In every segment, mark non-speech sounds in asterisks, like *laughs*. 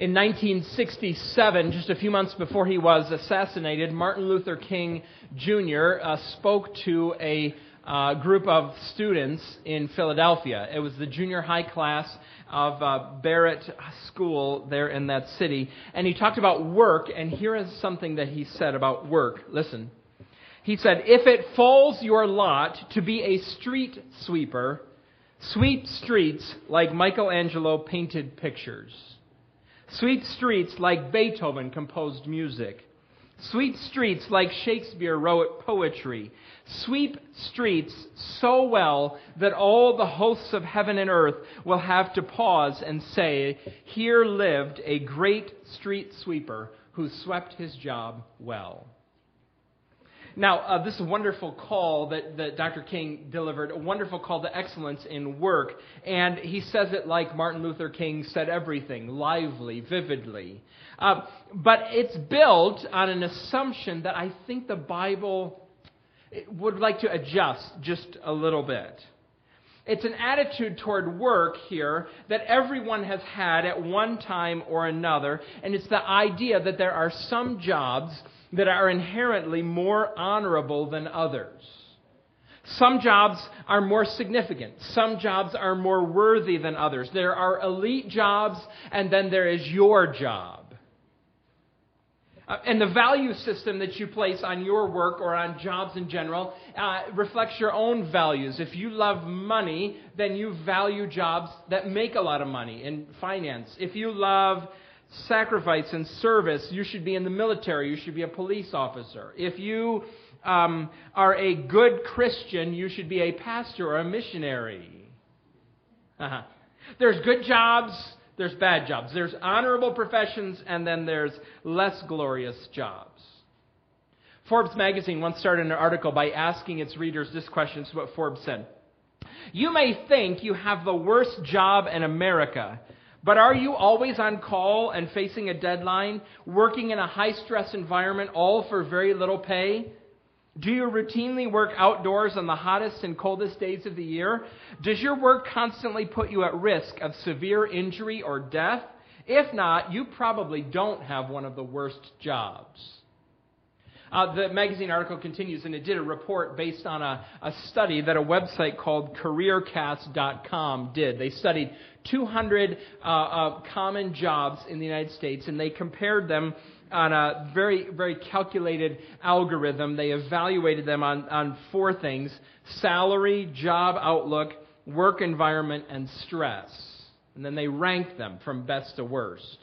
In 1967, just a few months before he was assassinated, Martin Luther King Jr. Uh, spoke to a uh, group of students in Philadelphia. It was the junior high class of uh, Barratt School there in that city. And he talked about work, and here is something that he said about work. Listen. He said, If it falls your lot to be a street sweeper, sweep streets like Michelangelo painted pictures. Sweep streets like Beethoven composed music. Sweet streets like Shakespeare wrote poetry. Sweep streets so well that all the hosts of heaven and earth will have to pause and say, Here lived a great street sweeper who swept his job well. Now, uh, this wonderful call that, that Dr. King delivered, a wonderful call to excellence in work. And he says it like Martin Luther King said everything lively, vividly. Uh, but it's built on an assumption that I think the Bible would like to adjust just a little bit. It's an attitude toward work here that everyone has had at one time or another, and it's the idea that there are some jobs that are inherently more honorable than others. Some jobs are more significant. Some jobs are more worthy than others. There are elite jobs, and then there is your job. Uh, and the value system that you place on your work or on jobs in general uh, reflects your own values. If you love money, then you value jobs that make a lot of money in finance. If you love sacrifice and service, you should be in the military. You should be a police officer. If you um, are a good Christian, you should be a pastor or a missionary. Uh-huh. There's good jobs, there's bad jobs. There's honorable professions, and then there's less glorious jobs. Forbes magazine once started an article by asking its readers this question. This is what Forbes said. You may think you have the worst job in America but are you always on call and facing a deadline, working in a high stress environment, all for very little pay? Do you routinely work outdoors on the hottest and coldest days of the year? Does your work constantly put you at risk of severe injury or death? If not, you probably don't have one of the worst jobs. Uh, the magazine article continues, and it did a report based on a, a study that a website called CareerCast.com did. They studied 200 uh, uh, common jobs in the United States, and they compared them on a very, very calculated algorithm. They evaluated them on, on four things salary, job outlook, work environment, and stress. And then they ranked them from best to worst.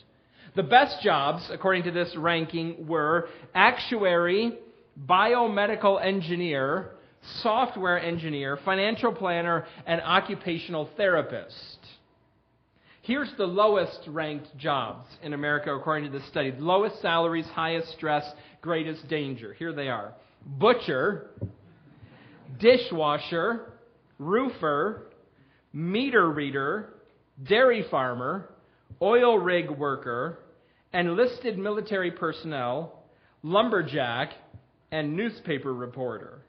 The best jobs, according to this ranking, were actuary, biomedical engineer, software engineer, financial planner, and occupational therapist. Here's the lowest ranked jobs in America according to this study. Lowest salaries, highest stress, greatest danger. Here they are butcher, dishwasher, roofer, meter reader, dairy farmer, oil rig worker, enlisted military personnel, lumberjack, and newspaper reporter.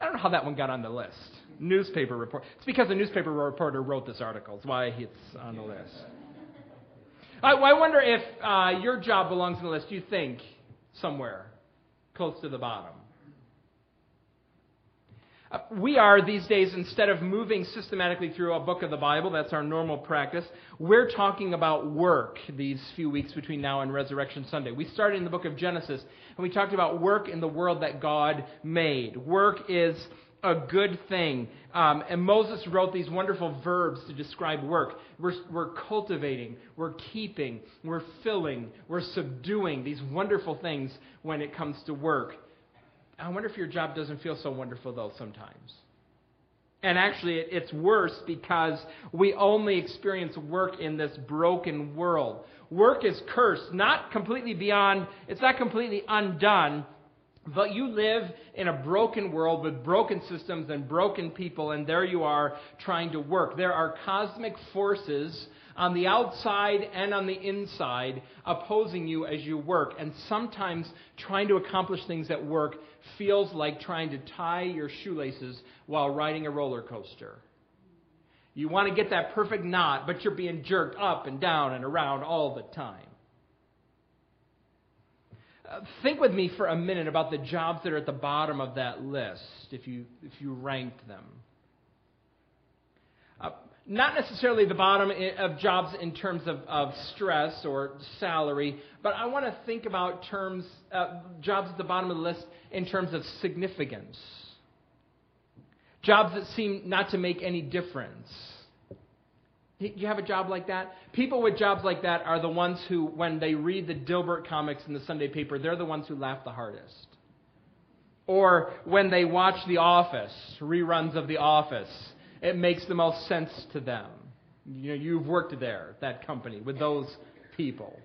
I don't know how that one got on the list newspaper report. It's because a newspaper reporter wrote this article. It's why it's on the list. I, I wonder if uh, your job belongs on the list, you think, somewhere close to the bottom. Uh, we are these days, instead of moving systematically through a book of the Bible, that's our normal practice, we're talking about work these few weeks between now and Resurrection Sunday. We started in the book of Genesis, and we talked about work in the world that God made. Work is a good thing. Um, and Moses wrote these wonderful verbs to describe work. We're, we're cultivating, we're keeping, we're filling, we're subduing these wonderful things when it comes to work. I wonder if your job doesn't feel so wonderful, though, sometimes. And actually, it's worse because we only experience work in this broken world. Work is cursed, not completely beyond, it's not completely undone but you live in a broken world with broken systems and broken people, and there you are trying to work. There are cosmic forces on the outside and on the inside opposing you as you work. And sometimes trying to accomplish things at work feels like trying to tie your shoelaces while riding a roller coaster. You want to get that perfect knot, but you're being jerked up and down and around all the time. Uh, think with me for a minute about the jobs that are at the bottom of that list if you, if you ranked them. Uh, not necessarily the bottom of jobs in terms of, of stress or salary, but I want to think about terms, uh, jobs at the bottom of the list in terms of significance. Jobs that seem not to make any difference. You have a job like that? People with jobs like that are the ones who, when they read the Dilbert comics in the Sunday paper, they're the ones who laugh the hardest. Or when they watch The Office, reruns of The Office, it makes the most sense to them. You know, you've worked there, that company, with those people.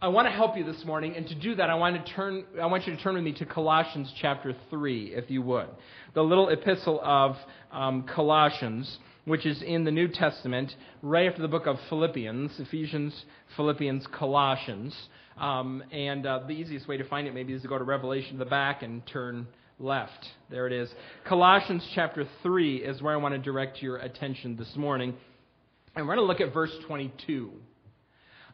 I want to help you this morning, and to do that, I want to turn. I want you to turn with me to Colossians chapter three, if you would, the little epistle of um, Colossians which is in the New Testament, right after the book of Philippians, Ephesians, Philippians, Colossians. Um, and uh, the easiest way to find it maybe is to go to Revelation to the back and turn left. There it is. Colossians chapter 3 is where I want to direct your attention this morning. And we're going to look at verse 22.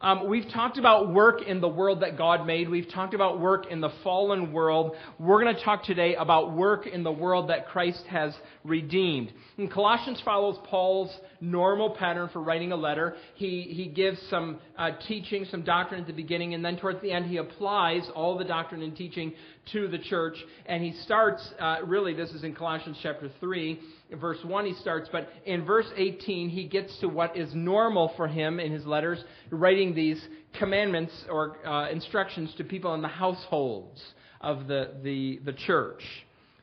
Um, we've talked about work in the world that God made. We've talked about work in the fallen world. We're going to talk today about work in the world that Christ has redeemed. And Colossians follows Paul's normal pattern for writing a letter. He, he gives some uh, teaching, some doctrine at the beginning, and then towards the end, he applies all the doctrine and teaching to the church. And he starts, uh, really, this is in Colossians chapter 3 verse 1 he starts, but in verse 18 he gets to what is normal for him in his letters, writing these commandments or uh, instructions to people in the households of the, the, the church.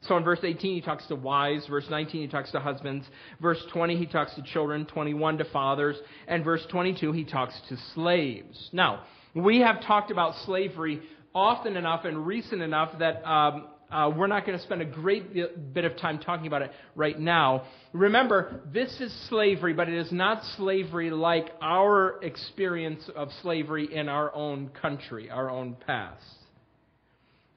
So in verse 18 he talks to wives, verse 19 he talks to husbands, verse 20 he talks to children, 21 to fathers, and verse 22 he talks to slaves. Now, we have talked about slavery often enough and recent enough that um, uh, we're not going to spend a great bit of time talking about it right now. Remember, this is slavery, but it is not slavery like our experience of slavery in our own country, our own past.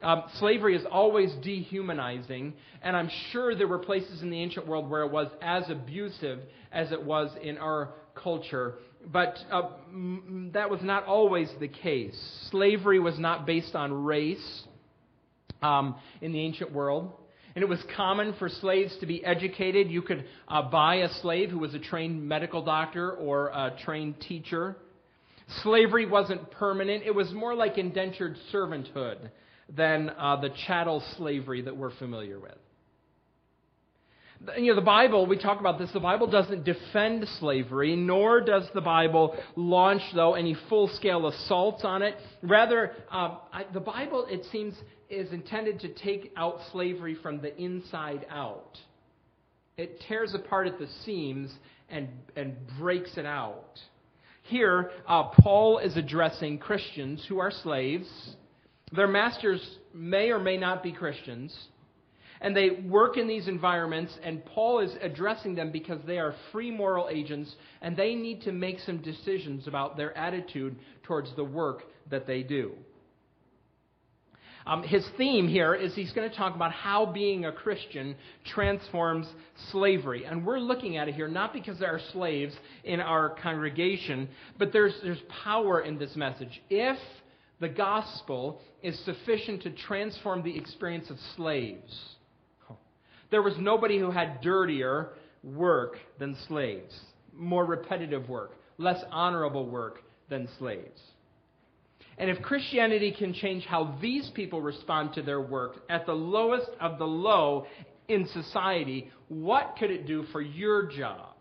Um, slavery is always dehumanizing, and I'm sure there were places in the ancient world where it was as abusive as it was in our culture. But uh, m- that was not always the case. Slavery was not based on race um, in the ancient world. And it was common for slaves to be educated. You could uh, buy a slave who was a trained medical doctor or a trained teacher. Slavery wasn't permanent, it was more like indentured servanthood than uh, the chattel slavery that we're familiar with. You know, the Bible, we talk about this, the Bible doesn't defend slavery, nor does the Bible launch, though, any full scale assaults on it. Rather, uh, I, the Bible, it seems, is intended to take out slavery from the inside out. It tears apart at the seams and, and breaks it out. Here, uh, Paul is addressing Christians who are slaves. Their masters may or may not be Christians. And they work in these environments, and Paul is addressing them because they are free moral agents, and they need to make some decisions about their attitude towards the work that they do. Um, his theme here is he's going to talk about how being a Christian transforms slavery. And we're looking at it here not because there are slaves in our congregation, but there's, there's power in this message. If the gospel is sufficient to transform the experience of slaves, there was nobody who had dirtier work than slaves, more repetitive work, less honorable work than slaves. And if Christianity can change how these people respond to their work at the lowest of the low in society, what could it do for your job?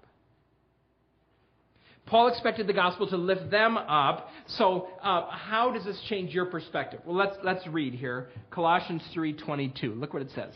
Paul expected the gospel to lift them up. So, uh, how does this change your perspective? Well, let's let's read here Colossians three twenty two. Look what it says: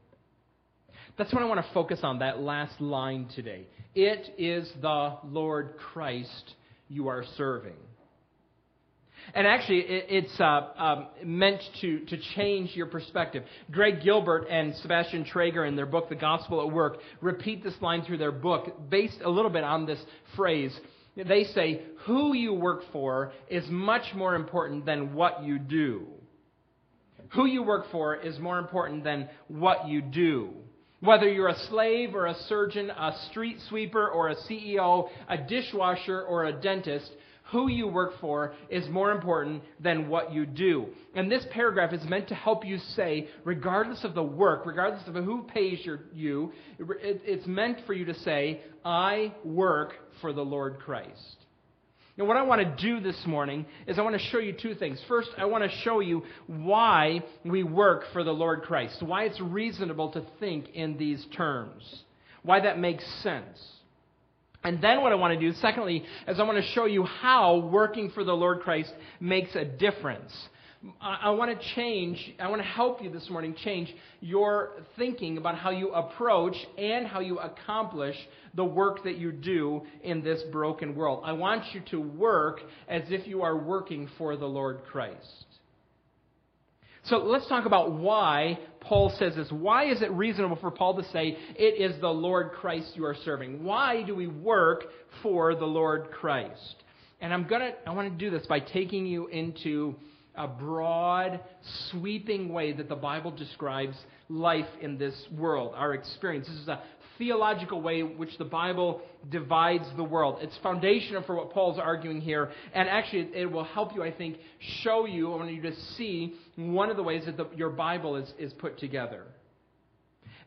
That's what I want to focus on, that last line today. It is the Lord Christ you are serving. And actually, it's uh, um, meant to, to change your perspective. Greg Gilbert and Sebastian Traeger, in their book, The Gospel at Work, repeat this line through their book, based a little bit on this phrase. They say, Who you work for is much more important than what you do. Who you work for is more important than what you do. Whether you're a slave or a surgeon, a street sweeper or a CEO, a dishwasher or a dentist, who you work for is more important than what you do. And this paragraph is meant to help you say, regardless of the work, regardless of who pays your, you, it's meant for you to say, I work for the Lord Christ. Now, what I want to do this morning is I want to show you two things. First, I want to show you why we work for the Lord Christ, why it's reasonable to think in these terms, why that makes sense. And then what I want to do, secondly, is I want to show you how working for the Lord Christ makes a difference. I want to change, I want to help you this morning change your thinking about how you approach and how you accomplish the work that you do in this broken world. I want you to work as if you are working for the Lord Christ. So let's talk about why Paul says this. Why is it reasonable for Paul to say, It is the Lord Christ you are serving? Why do we work for the Lord Christ? And I'm gonna I want to do this by taking you into a broad, sweeping way that the Bible describes life in this world, our experience. This is a theological way which the Bible divides the world. It's foundational for what Paul's arguing here, and actually it will help you, I think, show you, I want you to see one of the ways that the, your Bible is, is put together.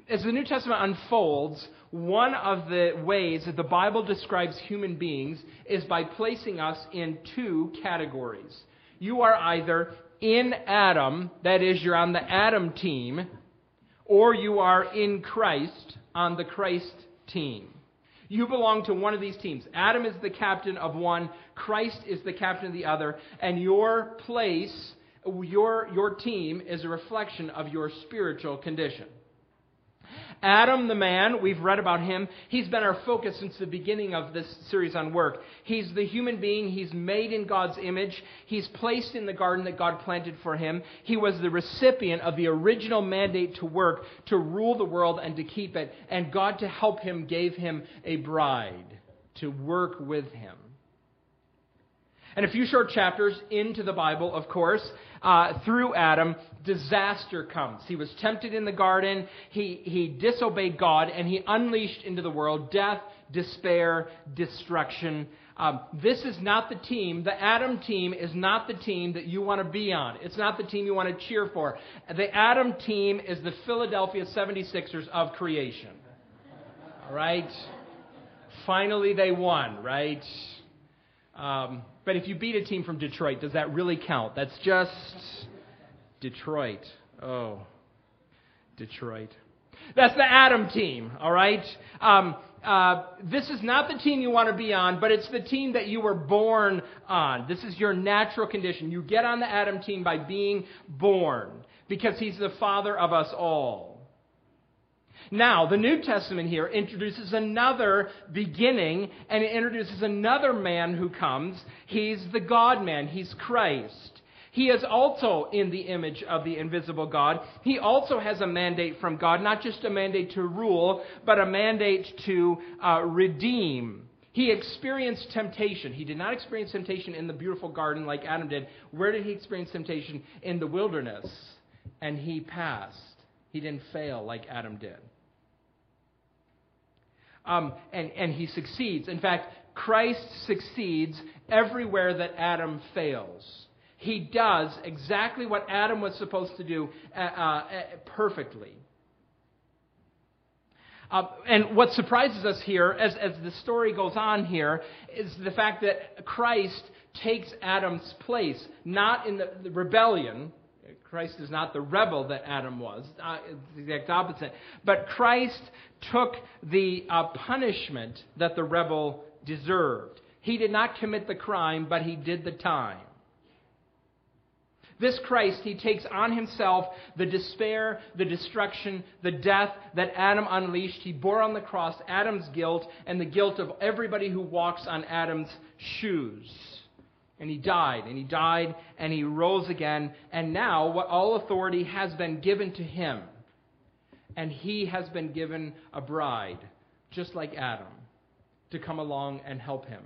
As the New Testament unfolds, one of the ways that the Bible describes human beings is by placing us in two categories. You are either in Adam, that is, you're on the Adam team, or you are in Christ on the Christ team. You belong to one of these teams. Adam is the captain of one, Christ is the captain of the other, and your place, your, your team, is a reflection of your spiritual condition. Adam, the man, we've read about him. He's been our focus since the beginning of this series on work. He's the human being. He's made in God's image. He's placed in the garden that God planted for him. He was the recipient of the original mandate to work, to rule the world and to keep it. And God, to help him, gave him a bride to work with him. And a few short chapters into the Bible, of course, uh, through Adam, disaster comes. He was tempted in the garden, he, he disobeyed God, and he unleashed into the world death, despair, destruction. Um, this is not the team, the Adam team is not the team that you want to be on. It's not the team you want to cheer for. The Adam team is the Philadelphia 76ers of creation. All right? Finally, they won, right? Um, but if you beat a team from Detroit, does that really count? That's just Detroit. Oh, Detroit. That's the Adam team, all right? Um, uh, this is not the team you want to be on, but it's the team that you were born on. This is your natural condition. You get on the Adam team by being born because he's the father of us all. Now, the New Testament here introduces another beginning, and it introduces another man who comes. He's the God man, he's Christ. He is also in the image of the invisible God. He also has a mandate from God, not just a mandate to rule, but a mandate to uh, redeem. He experienced temptation. He did not experience temptation in the beautiful garden like Adam did. Where did he experience temptation? In the wilderness. And he passed. He didn't fail like Adam did. Um, and, and he succeeds. In fact, Christ succeeds everywhere that Adam fails. He does exactly what Adam was supposed to do uh, uh, perfectly. Uh, and what surprises us here, as, as the story goes on here, is the fact that Christ takes Adam's place, not in the, the rebellion, Christ is not the rebel that Adam was. Uh, the exact opposite. But Christ took the uh, punishment that the rebel deserved. He did not commit the crime, but he did the time. This Christ, he takes on himself the despair, the destruction, the death that Adam unleashed. He bore on the cross Adam's guilt and the guilt of everybody who walks on Adam's shoes. And he died, and he died, and he rose again. And now, what all authority has been given to him. And he has been given a bride, just like Adam, to come along and help him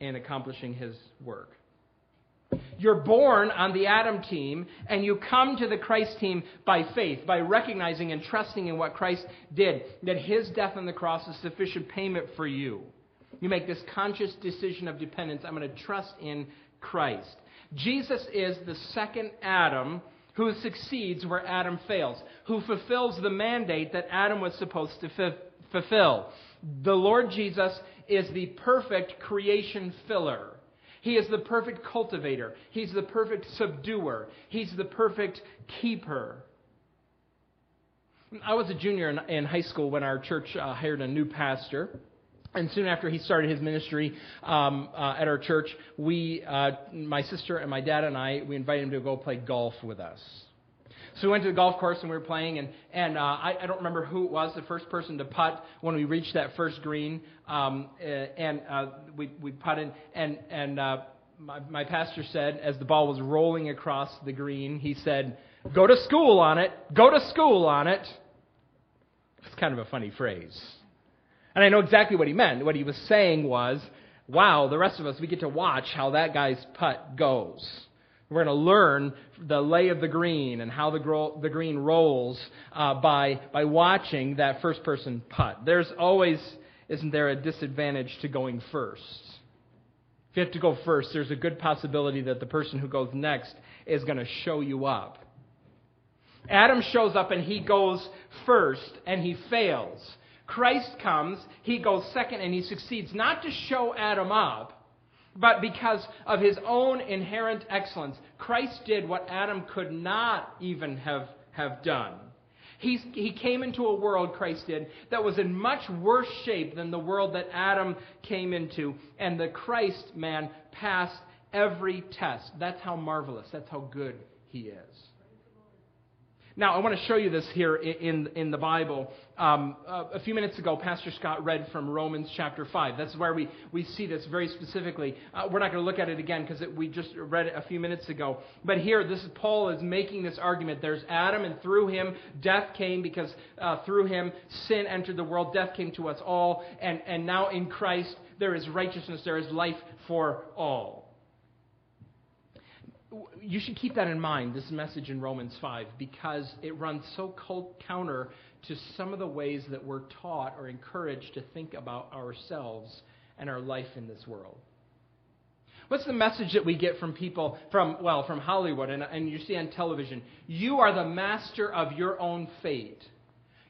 in accomplishing his work. You're born on the Adam team, and you come to the Christ team by faith, by recognizing and trusting in what Christ did, that his death on the cross is sufficient payment for you. You make this conscious decision of dependence. I'm going to trust in Christ. Jesus is the second Adam who succeeds where Adam fails, who fulfills the mandate that Adam was supposed to f- fulfill. The Lord Jesus is the perfect creation filler. He is the perfect cultivator. He's the perfect subduer. He's the perfect keeper. I was a junior in, in high school when our church uh, hired a new pastor. And soon after he started his ministry um, uh, at our church, we, uh, my sister and my dad and I, we invited him to go play golf with us. So we went to the golf course and we were playing, and, and uh, I, I don't remember who it was, the first person to putt when we reached that first green. Um, uh, and uh, we, we putted, and, and uh, my, my pastor said, as the ball was rolling across the green, he said, Go to school on it, go to school on it. It's kind of a funny phrase. And I know exactly what he meant. What he was saying was, wow, the rest of us, we get to watch how that guy's putt goes. We're going to learn the lay of the green and how the, gro- the green rolls uh, by, by watching that first person putt. There's always, isn't there, a disadvantage to going first? If you have to go first, there's a good possibility that the person who goes next is going to show you up. Adam shows up and he goes first and he fails. Christ comes, he goes second and he succeeds, not to show Adam up, but because of his own inherent excellence, Christ did what Adam could not even have, have done. He's, he came into a world, Christ did, that was in much worse shape than the world that Adam came into. And the Christ man passed every test. That's how marvelous, that's how good he is. Now, I want to show you this here in, in the Bible. Um, a few minutes ago, Pastor Scott read from Romans chapter 5. That's where we, we see this very specifically. Uh, we're not going to look at it again because we just read it a few minutes ago. But here, this is Paul is making this argument. There's Adam, and through him, death came because uh, through him, sin entered the world. Death came to us all. And, and now in Christ, there is righteousness, there is life for all you should keep that in mind, this message in Romans 5, because it runs so counter to some of the ways that we're taught or encouraged to think about ourselves and our life in this world. What's the message that we get from people from, well, from Hollywood and, and you see on television? You are the master of your own fate.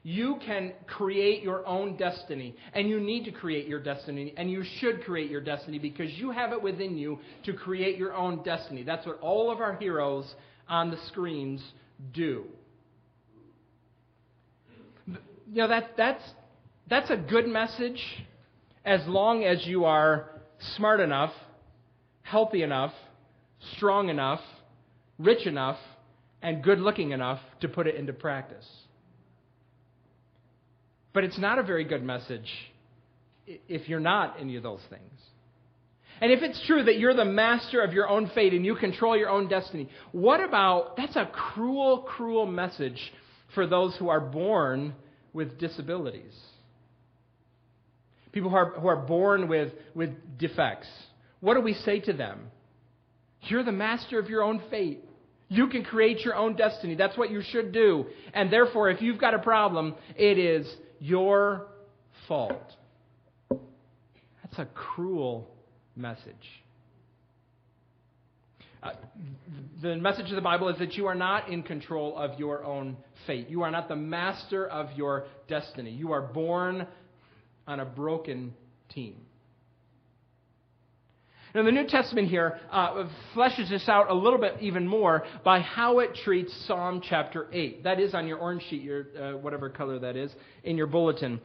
You can create your own destiny, and you need to create your destiny, and you should create your destiny because you have it within you to create your own destiny. That's what all of our heroes on the screens do. You know, that, that's, that's a good message as long as you are smart enough, healthy enough, strong enough, rich enough, and good looking enough to put it into practice. But it's not a very good message if you're not any of those things. And if it's true that you're the master of your own fate and you control your own destiny, what about that's a cruel, cruel message for those who are born with disabilities? People who are, who are born with, with defects. What do we say to them? You're the master of your own fate. You can create your own destiny. That's what you should do. And therefore, if you've got a problem, it is your fault. That's a cruel message. Uh, the message of the Bible is that you are not in control of your own fate. You are not the master of your destiny. You are born on a broken team. Now, the New Testament here uh, fleshes this out a little bit even more by how it treats Psalm chapter 8. That is on your orange sheet, your, uh, whatever color that is, in your bulletin.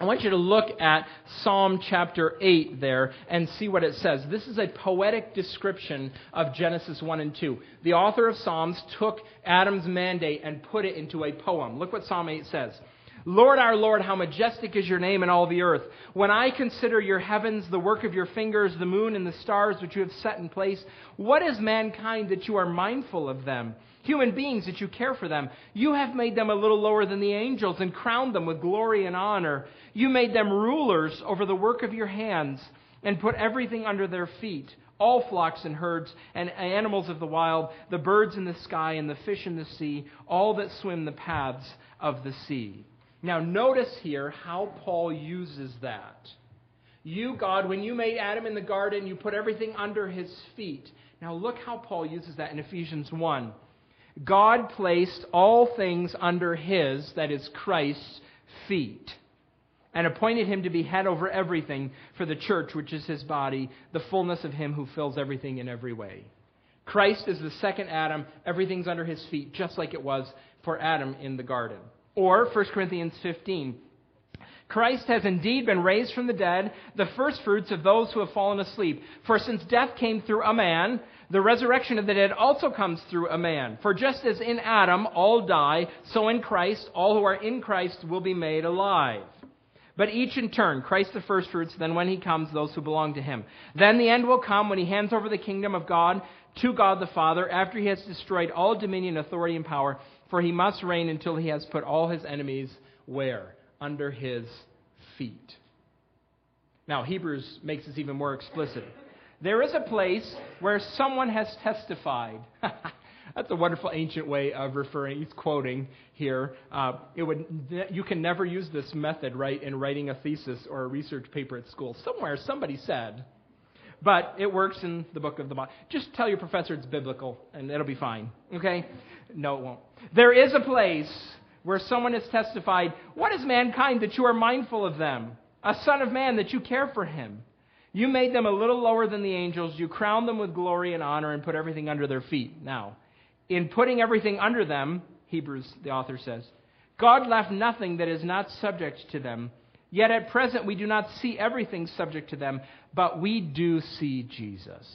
I want you to look at Psalm chapter 8 there and see what it says. This is a poetic description of Genesis 1 and 2. The author of Psalms took Adam's mandate and put it into a poem. Look what Psalm 8 says. Lord our Lord, how majestic is your name in all the earth. When I consider your heavens, the work of your fingers, the moon and the stars which you have set in place, what is mankind that you are mindful of them? Human beings that you care for them. You have made them a little lower than the angels and crowned them with glory and honor. You made them rulers over the work of your hands and put everything under their feet all flocks and herds and animals of the wild, the birds in the sky and the fish in the sea, all that swim the paths of the sea. Now, notice here how Paul uses that. You, God, when you made Adam in the garden, you put everything under his feet. Now, look how Paul uses that in Ephesians 1. God placed all things under his, that is Christ's, feet, and appointed him to be head over everything for the church, which is his body, the fullness of him who fills everything in every way. Christ is the second Adam. Everything's under his feet, just like it was for Adam in the garden. Or 1 Corinthians 15. Christ has indeed been raised from the dead, the firstfruits of those who have fallen asleep. For since death came through a man, the resurrection of the dead also comes through a man. For just as in Adam all die, so in Christ all who are in Christ will be made alive. But each in turn, Christ the firstfruits, then when he comes, those who belong to him. Then the end will come when he hands over the kingdom of God to God the Father, after he has destroyed all dominion, authority, and power for he must reign until he has put all his enemies where? Under his feet. Now, Hebrews makes this even more explicit. There is a place where someone has testified. *laughs* That's a wonderful ancient way of referring. He's quoting here. Uh, it would, you can never use this method, right, in writing a thesis or a research paper at school. Somewhere, somebody said, but it works in the book of the Bible. Just tell your professor it's biblical, and it'll be fine. Okay? No, it won't. There is a place where someone has testified, What is mankind that you are mindful of them? A son of man that you care for him. You made them a little lower than the angels. You crowned them with glory and honor and put everything under their feet. Now, in putting everything under them, Hebrews, the author says, God left nothing that is not subject to them. Yet at present we do not see everything subject to them, but we do see Jesus,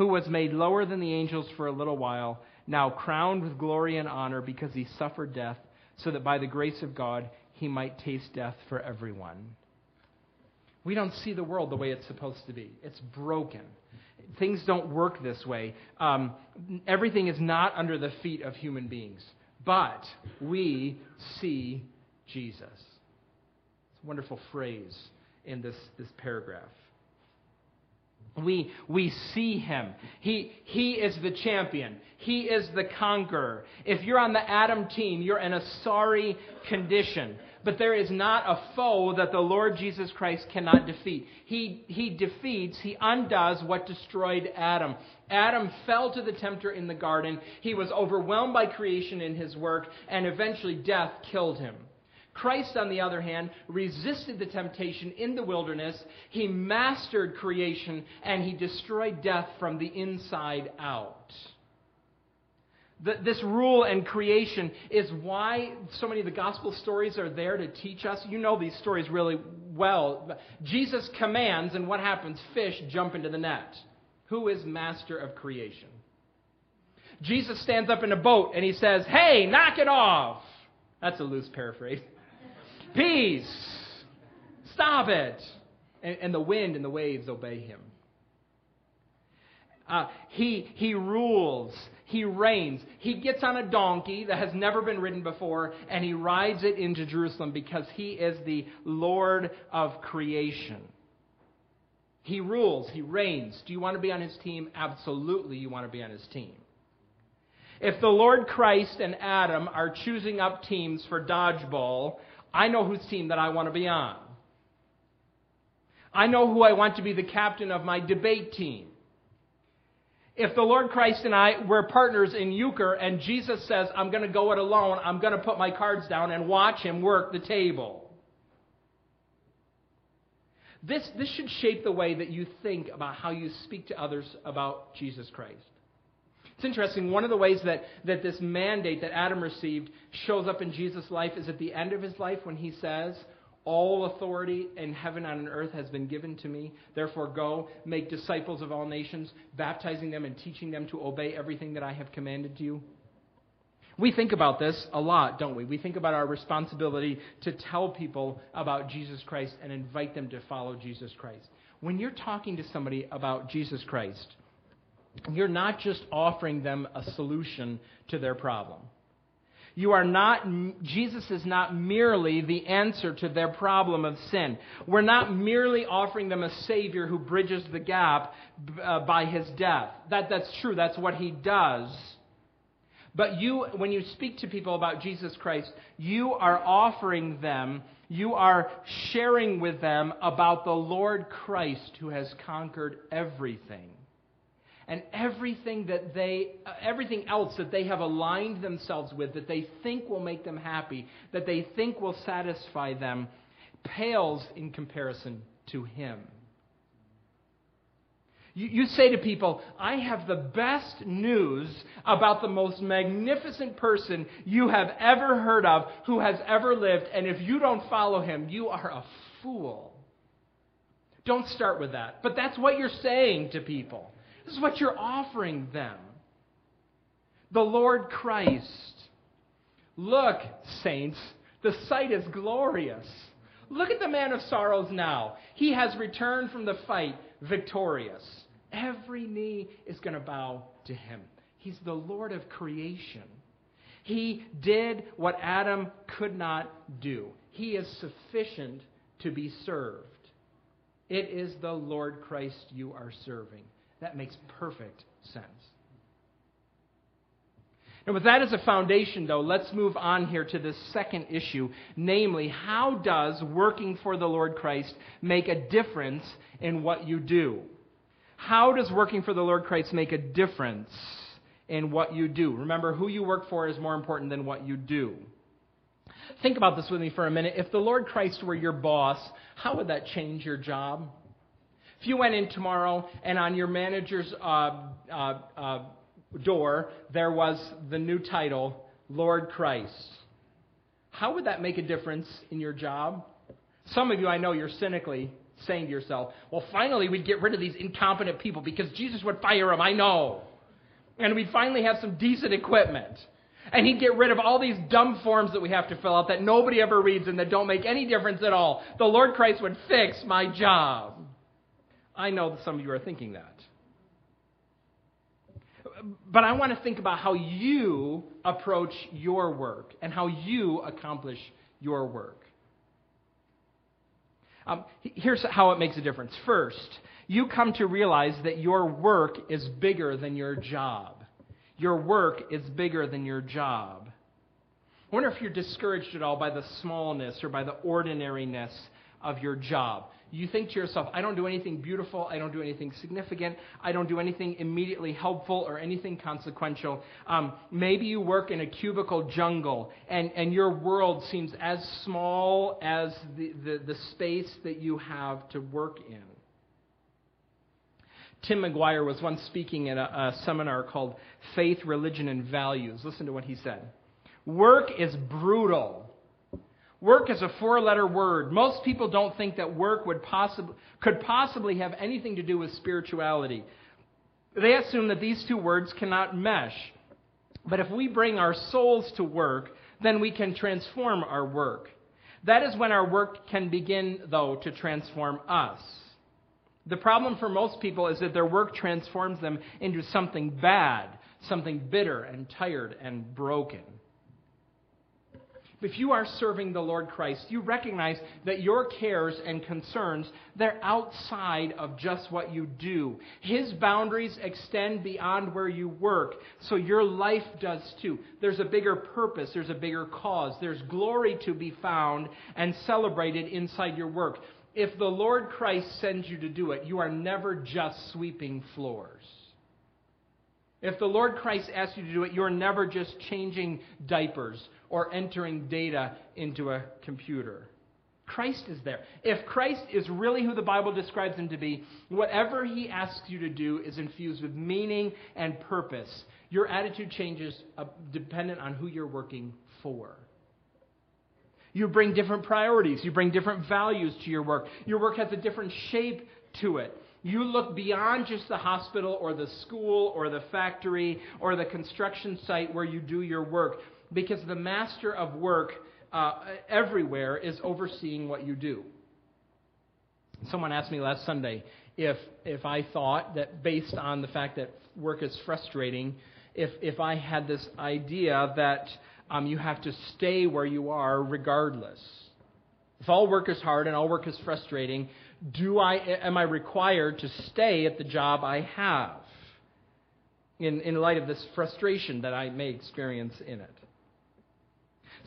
who was made lower than the angels for a little while, now crowned with glory and honor because he suffered death, so that by the grace of God he might taste death for everyone. We don't see the world the way it's supposed to be. It's broken. Things don't work this way. Um, everything is not under the feet of human beings. But we see Jesus It's a wonderful phrase in this, this paragraph. We, we see him. He, he is the champion. He is the conqueror. If you're on the Adam team, you're in a sorry condition. But there is not a foe that the Lord Jesus Christ cannot defeat. He, he defeats, he undoes what destroyed Adam. Adam fell to the tempter in the garden. He was overwhelmed by creation in his work, and eventually death killed him. Christ, on the other hand, resisted the temptation in the wilderness. He mastered creation and he destroyed death from the inside out. This rule and creation is why so many of the gospel stories are there to teach us. You know these stories really well. Jesus commands, and what happens? Fish jump into the net. Who is master of creation? Jesus stands up in a boat and he says, Hey, knock it off. That's a loose paraphrase. *laughs* Peace. Stop it. And, and the wind and the waves obey him. Uh, he, he rules. He reigns. He gets on a donkey that has never been ridden before, and he rides it into Jerusalem because he is the Lord of creation. He rules. He reigns. Do you want to be on his team? Absolutely, you want to be on his team. If the Lord Christ and Adam are choosing up teams for dodgeball, I know whose team that I want to be on. I know who I want to be the captain of my debate team. If the Lord Christ and I were partners in euchre and Jesus says, I'm going to go it alone, I'm going to put my cards down and watch him work the table. This, this should shape the way that you think about how you speak to others about Jesus Christ. It's interesting. One of the ways that, that this mandate that Adam received shows up in Jesus' life is at the end of his life when he says, All authority in heaven and on earth has been given to me. Therefore, go, make disciples of all nations, baptizing them and teaching them to obey everything that I have commanded you. We think about this a lot, don't we? We think about our responsibility to tell people about Jesus Christ and invite them to follow Jesus Christ. When you're talking to somebody about Jesus Christ, you're not just offering them a solution to their problem. You are not, Jesus is not merely the answer to their problem of sin. We're not merely offering them a Savior who bridges the gap uh, by his death. That, that's true, that's what he does. But you, when you speak to people about Jesus Christ, you are offering them, you are sharing with them about the Lord Christ who has conquered everything and everything that they uh, everything else that they have aligned themselves with that they think will make them happy that they think will satisfy them pales in comparison to him. You, you say to people i have the best news about the most magnificent person you have ever heard of who has ever lived and if you don't follow him you are a fool. Don't start with that. But that's what you're saying to people this is what you're offering them. The Lord Christ. Look, saints, the sight is glorious. Look at the man of sorrows now. He has returned from the fight victorious. Every knee is going to bow to him. He's the Lord of creation. He did what Adam could not do. He is sufficient to be served. It is the Lord Christ you are serving. That makes perfect sense. Now, with that as a foundation, though, let's move on here to this second issue namely, how does working for the Lord Christ make a difference in what you do? How does working for the Lord Christ make a difference in what you do? Remember, who you work for is more important than what you do. Think about this with me for a minute. If the Lord Christ were your boss, how would that change your job? If you went in tomorrow and on your manager's uh, uh, uh, door there was the new title, Lord Christ, how would that make a difference in your job? Some of you, I know, you're cynically saying to yourself, well, finally we'd get rid of these incompetent people because Jesus would fire them, I know. And we'd finally have some decent equipment. And he'd get rid of all these dumb forms that we have to fill out that nobody ever reads and that don't make any difference at all. The Lord Christ would fix my job. I know some of you are thinking that. But I want to think about how you approach your work and how you accomplish your work. Um, here's how it makes a difference. First, you come to realize that your work is bigger than your job. Your work is bigger than your job. I wonder if you're discouraged at all by the smallness or by the ordinariness of your job you think to yourself, I don't do anything beautiful, I don't do anything significant, I don't do anything immediately helpful or anything consequential. Um, maybe you work in a cubicle jungle and, and your world seems as small as the, the, the space that you have to work in. Tim McGuire was once speaking at a, a seminar called Faith, Religion, and Values. Listen to what he said. Work is brutal Work is a four letter word. Most people don't think that work would possib- could possibly have anything to do with spirituality. They assume that these two words cannot mesh. But if we bring our souls to work, then we can transform our work. That is when our work can begin, though, to transform us. The problem for most people is that their work transforms them into something bad, something bitter and tired and broken. If you are serving the Lord Christ, you recognize that your cares and concerns, they're outside of just what you do. His boundaries extend beyond where you work, so your life does too. There's a bigger purpose, there's a bigger cause, there's glory to be found and celebrated inside your work. If the Lord Christ sends you to do it, you are never just sweeping floors. If the Lord Christ asks you to do it, you're never just changing diapers or entering data into a computer. Christ is there. If Christ is really who the Bible describes him to be, whatever he asks you to do is infused with meaning and purpose. Your attitude changes uh, dependent on who you're working for. You bring different priorities. You bring different values to your work. Your work has a different shape to it. You look beyond just the hospital or the school or the factory or the construction site where you do your work because the master of work uh, everywhere is overseeing what you do. Someone asked me last Sunday if, if I thought that based on the fact that work is frustrating, if, if I had this idea that um, you have to stay where you are regardless. If all work is hard and all work is frustrating, do I, am I required to stay at the job I have in, in light of this frustration that I may experience in it?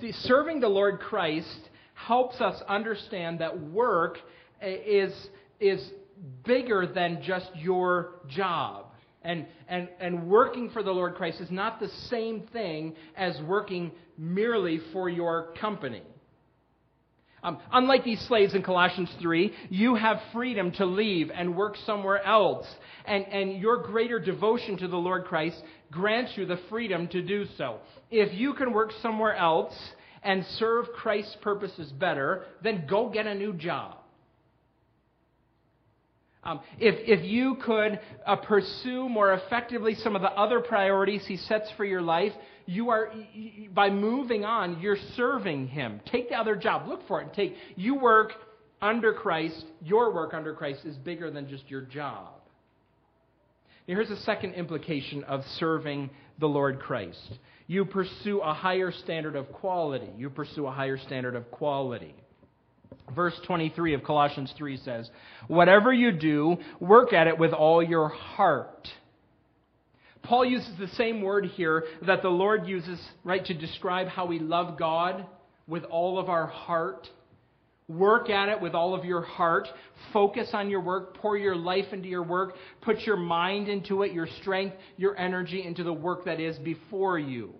See, serving the Lord Christ helps us understand that work is, is bigger than just your job. And, and, and working for the Lord Christ is not the same thing as working merely for your company. Um, unlike these slaves in Colossians 3, you have freedom to leave and work somewhere else. And, and your greater devotion to the Lord Christ grants you the freedom to do so. If you can work somewhere else and serve Christ's purposes better, then go get a new job. Um, if, if you could uh, pursue more effectively some of the other priorities he sets for your life, you are, by moving on, you're serving him. Take the other job. Look for it and take. You work under Christ. Your work under Christ is bigger than just your job. Now, here's a second implication of serving the Lord Christ. You pursue a higher standard of quality. You pursue a higher standard of quality. Verse 23 of Colossians 3 says, Whatever you do, work at it with all your heart. Paul uses the same word here that the Lord uses, right, to describe how we love God with all of our heart. Work at it with all of your heart. Focus on your work. Pour your life into your work. Put your mind into it, your strength, your energy into the work that is before you.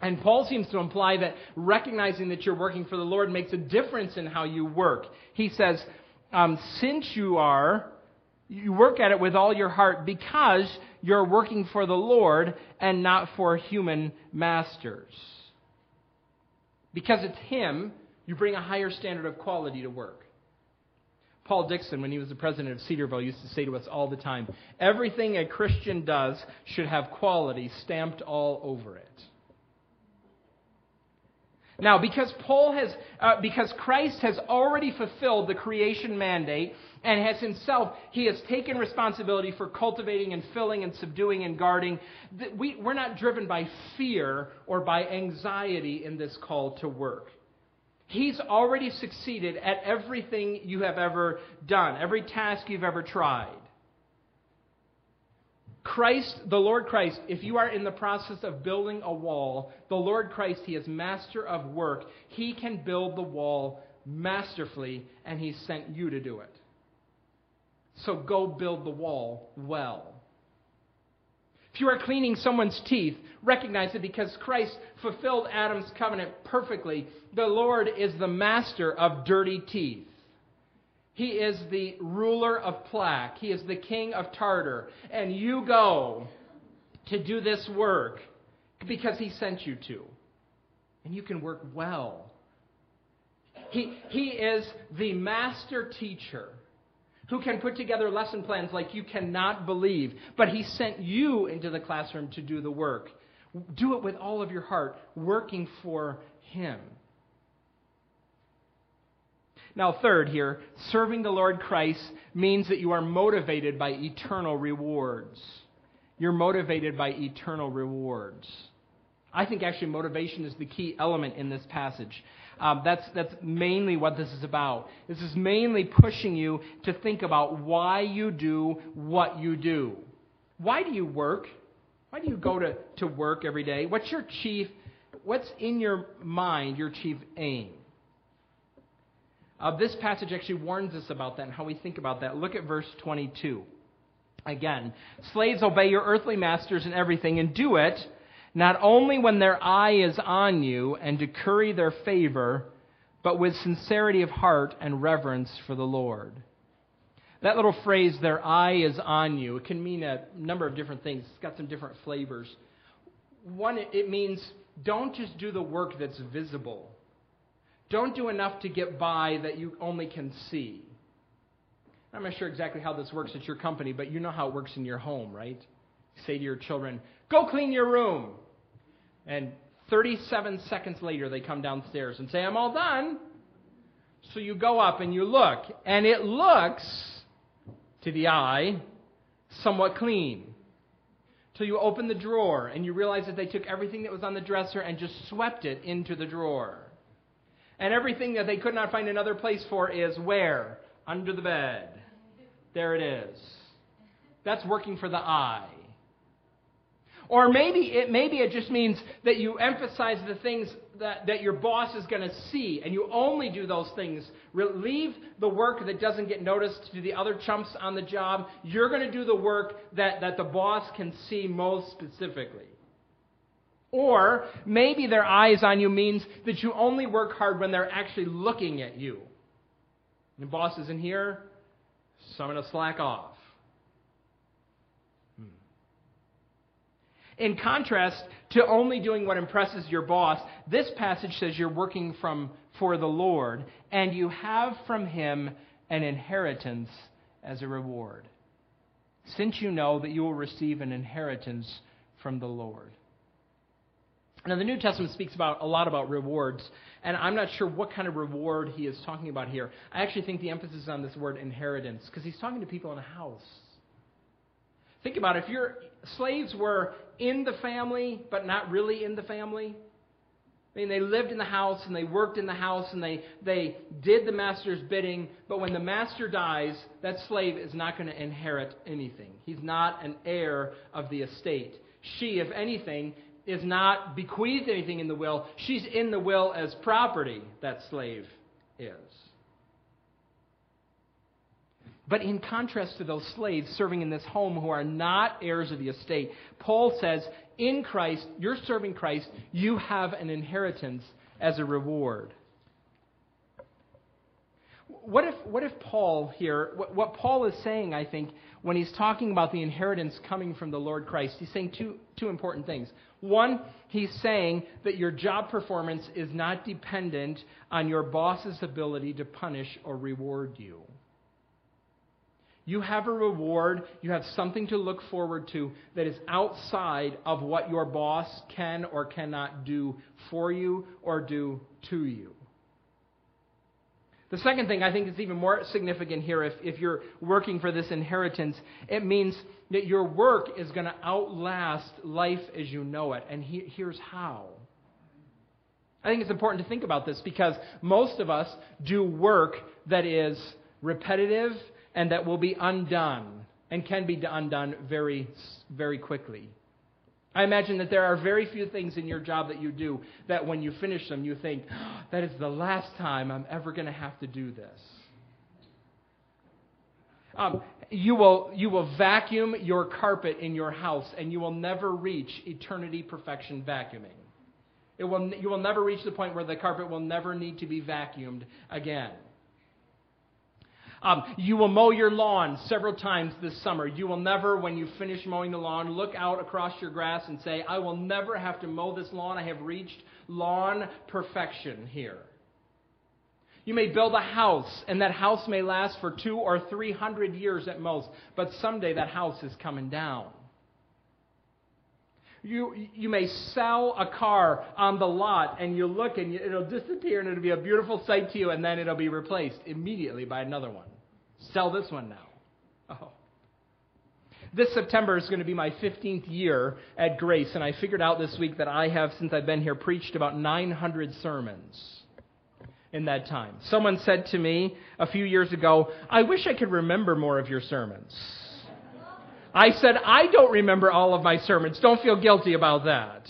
And Paul seems to imply that recognizing that you're working for the Lord makes a difference in how you work. He says, um, since you are, you work at it with all your heart because you're working for the Lord and not for human masters. Because it's Him, you bring a higher standard of quality to work. Paul Dixon, when he was the president of Cedarville, used to say to us all the time everything a Christian does should have quality stamped all over it. Now, because Paul has, uh, because Christ has already fulfilled the creation mandate and has himself, he has taken responsibility for cultivating and filling and subduing and guarding. We, we're not driven by fear or by anxiety in this call to work. He's already succeeded at everything you have ever done, every task you've ever tried. Christ, the Lord Christ, if you are in the process of building a wall, the Lord Christ, He is master of work. He can build the wall masterfully, and He sent you to do it. So go build the wall well. If you are cleaning someone's teeth, recognize it because Christ fulfilled Adam's covenant perfectly, the Lord is the master of dirty teeth. He is the ruler of Plaque. He is the king of Tartar. And you go to do this work because he sent you to. And you can work well. He, he is the master teacher who can put together lesson plans like you cannot believe. But he sent you into the classroom to do the work. Do it with all of your heart, working for him. Now, third here, serving the Lord Christ means that you are motivated by eternal rewards. You're motivated by eternal rewards. I think actually motivation is the key element in this passage. Um, that's, that's mainly what this is about. This is mainly pushing you to think about why you do what you do. Why do you work? Why do you go to, to work every day? What's your chief, what's in your mind, your chief aim? Uh, this passage actually warns us about that and how we think about that. Look at verse 22. Again, slaves obey your earthly masters in everything and do it not only when their eye is on you and to curry their favor, but with sincerity of heart and reverence for the Lord. That little phrase, their eye is on you, it can mean a number of different things. It's got some different flavors. One, it means don't just do the work that's visible. Don't do enough to get by that you only can see. I'm not sure exactly how this works at your company, but you know how it works in your home, right? Say to your children, Go clean your room. And 37 seconds later, they come downstairs and say, I'm all done. So you go up and you look, and it looks, to the eye, somewhat clean. Till you open the drawer and you realize that they took everything that was on the dresser and just swept it into the drawer. And everything that they could not find another place for is where? Under the bed. There it is. That's working for the eye. Or maybe it, maybe it just means that you emphasize the things that, that your boss is going to see, and you only do those things. Leave the work that doesn't get noticed to the other chumps on the job. You're going to do the work that, that the boss can see most specifically. Or maybe their eyes on you means that you only work hard when they're actually looking at you. The boss isn't here, so I'm going to slack off. Hmm. In contrast to only doing what impresses your boss, this passage says you're working from, for the Lord, and you have from him an inheritance as a reward. Since you know that you will receive an inheritance from the Lord. Now, the New Testament speaks about a lot about rewards, and I'm not sure what kind of reward he is talking about here. I actually think the emphasis is on this word inheritance, because he's talking to people in a house. Think about it. If your slaves were in the family, but not really in the family, I mean, they lived in the house and they worked in the house and they, they did the master's bidding, but when the master dies, that slave is not going to inherit anything. He's not an heir of the estate. She, if anything, is not bequeathed anything in the will. She's in the will as property, that slave is. But in contrast to those slaves serving in this home who are not heirs of the estate, Paul says, in Christ, you're serving Christ, you have an inheritance as a reward. What if, what if Paul here, what, what Paul is saying, I think, when he's talking about the inheritance coming from the Lord Christ, he's saying two, two important things. One, he's saying that your job performance is not dependent on your boss's ability to punish or reward you. You have a reward, you have something to look forward to that is outside of what your boss can or cannot do for you or do to you. The second thing I think is even more significant here if, if you're working for this inheritance, it means that your work is going to outlast life as you know it. And he, here's how. I think it's important to think about this because most of us do work that is repetitive and that will be undone and can be undone very, very quickly. I imagine that there are very few things in your job that you do that when you finish them, you think, oh, that is the last time I'm ever going to have to do this. Um, you, will, you will vacuum your carpet in your house, and you will never reach eternity perfection vacuuming. It will, you will never reach the point where the carpet will never need to be vacuumed again. Um, you will mow your lawn several times this summer. You will never, when you finish mowing the lawn, look out across your grass and say, I will never have to mow this lawn. I have reached lawn perfection here. You may build a house, and that house may last for two or three hundred years at most, but someday that house is coming down. You, you may sell a car on the lot, and you look and it'll disappear, and it'll be a beautiful sight to you, and then it'll be replaced immediately by another one. Sell this one now. Oh. This September is going to be my 15th year at Grace, and I figured out this week that I have, since I've been here, preached about 900 sermons in that time. Someone said to me a few years ago, I wish I could remember more of your sermons. I said, I don't remember all of my sermons. Don't feel guilty about that.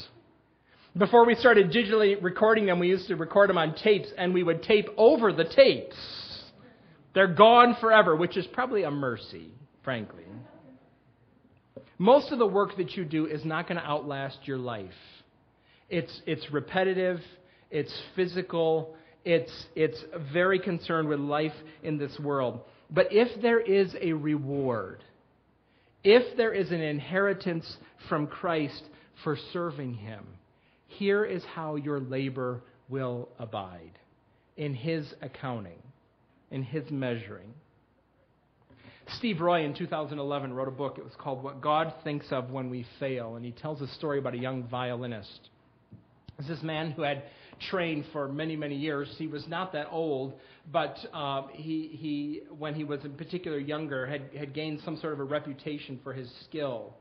Before we started digitally recording them, we used to record them on tapes, and we would tape over the tapes. They're gone forever, which is probably a mercy, frankly. Most of the work that you do is not going to outlast your life. It's, it's repetitive, it's physical, it's, it's very concerned with life in this world. But if there is a reward, if there is an inheritance from Christ for serving him, here is how your labor will abide in his accounting, in his measuring. Steve Roy in 2011 wrote a book. It was called What God Thinks of When We Fail. And he tells a story about a young violinist. It's this man who had trained for many, many years. He was not that old, but uh, he, he, when he was in particular younger, had, had gained some sort of a reputation for his skill.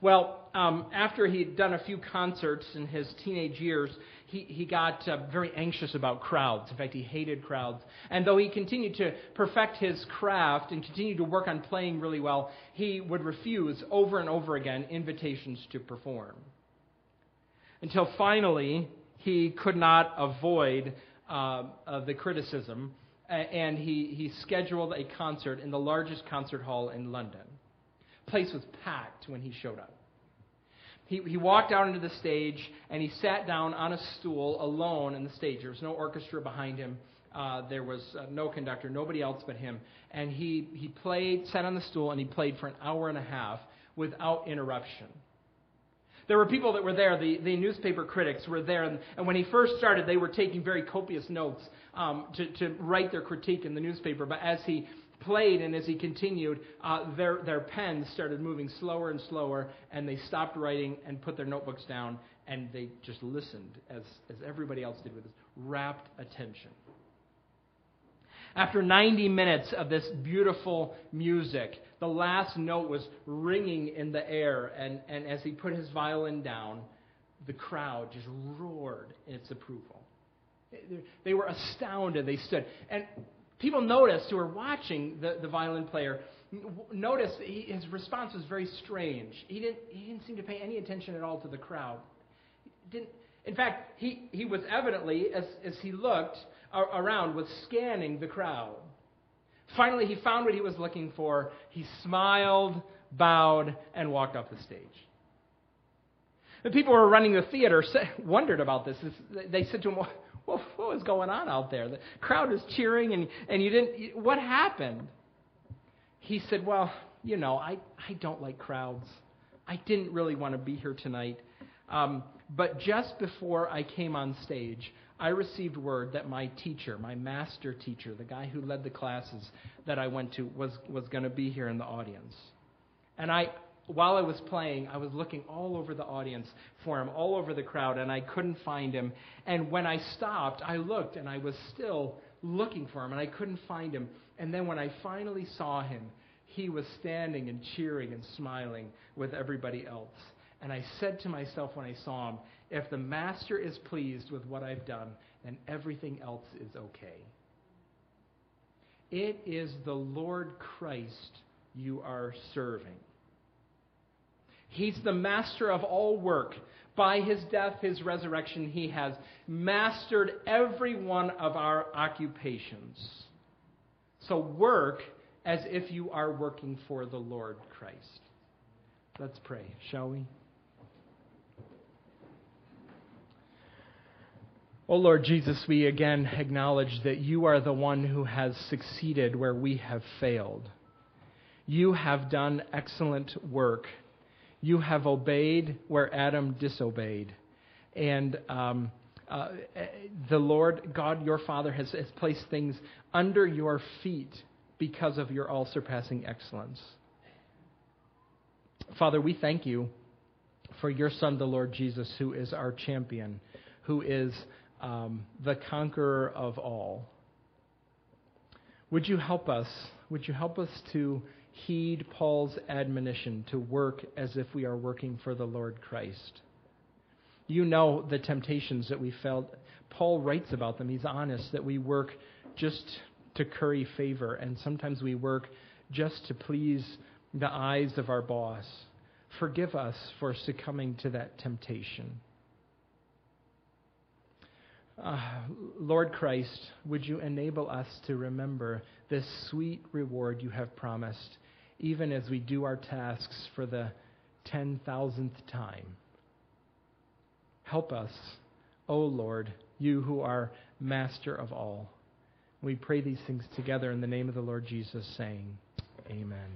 Well, um, after he'd done a few concerts in his teenage years, he, he got uh, very anxious about crowds. In fact, he hated crowds. And though he continued to perfect his craft and continued to work on playing really well, he would refuse over and over again invitations to perform. Until finally, he could not avoid uh, uh, the criticism, and he, he scheduled a concert in the largest concert hall in London. Place was packed when he showed up. He, he walked out into the stage and he sat down on a stool alone in the stage. There was no orchestra behind him. Uh, there was uh, no conductor, nobody else but him. And he, he played, sat on the stool, and he played for an hour and a half without interruption. There were people that were there, the, the newspaper critics were there, and, and when he first started, they were taking very copious notes um, to, to write their critique in the newspaper. But as he played and as he continued, uh, their, their pens started moving slower and slower, and they stopped writing and put their notebooks down, and they just listened as, as everybody else did with this rapt attention. After 90 minutes of this beautiful music, the last note was ringing in the air, and, and as he put his violin down, the crowd just roared in its approval. They were astounded. They stood. And people noticed who were watching the, the violin player noticed he, his response was very strange. He didn't, he didn't seem to pay any attention at all to the crowd. Didn't, in fact, he, he was evidently, as, as he looked around, was scanning the crowd. Finally, he found what he was looking for. He smiled, bowed, and walked off the stage. The people who were running the theater wondered about this. They said to him, well, what was going on out there? The crowd was cheering, and, and you didn't. What happened? He said, Well, you know, I, I don't like crowds. I didn't really want to be here tonight. Um, but just before I came on stage, I received word that my teacher, my master teacher, the guy who led the classes that I went to, was, was going to be here in the audience. And I, while I was playing, I was looking all over the audience for him, all over the crowd, and I couldn't find him. And when I stopped, I looked and I was still looking for him, and I couldn't find him. And then when I finally saw him, he was standing and cheering and smiling with everybody else. And I said to myself when I saw him, if the master is pleased with what I've done, then everything else is okay. It is the Lord Christ you are serving. He's the master of all work. By his death, his resurrection, he has mastered every one of our occupations. So work as if you are working for the Lord Christ. Let's pray, shall we? Oh Lord Jesus, we again acknowledge that you are the one who has succeeded where we have failed. You have done excellent work you have obeyed where Adam disobeyed. And um, uh, the Lord, God, your Father, has, has placed things under your feet because of your all surpassing excellence. Father, we thank you for your Son, the Lord Jesus, who is our champion, who is um, the conqueror of all. Would you help us? Would you help us to heed Paul's admonition to work as if we are working for the Lord Christ. You know the temptations that we felt. Paul writes about them. He's honest that we work just to curry favor, and sometimes we work just to please the eyes of our boss. Forgive us for succumbing to that temptation. Uh, Lord Christ, would you enable us to remember this sweet reward you have promised even as we do our tasks for the 10,000th time. Help us, O Lord, you who are master of all. We pray these things together in the name of the Lord Jesus, saying, Amen.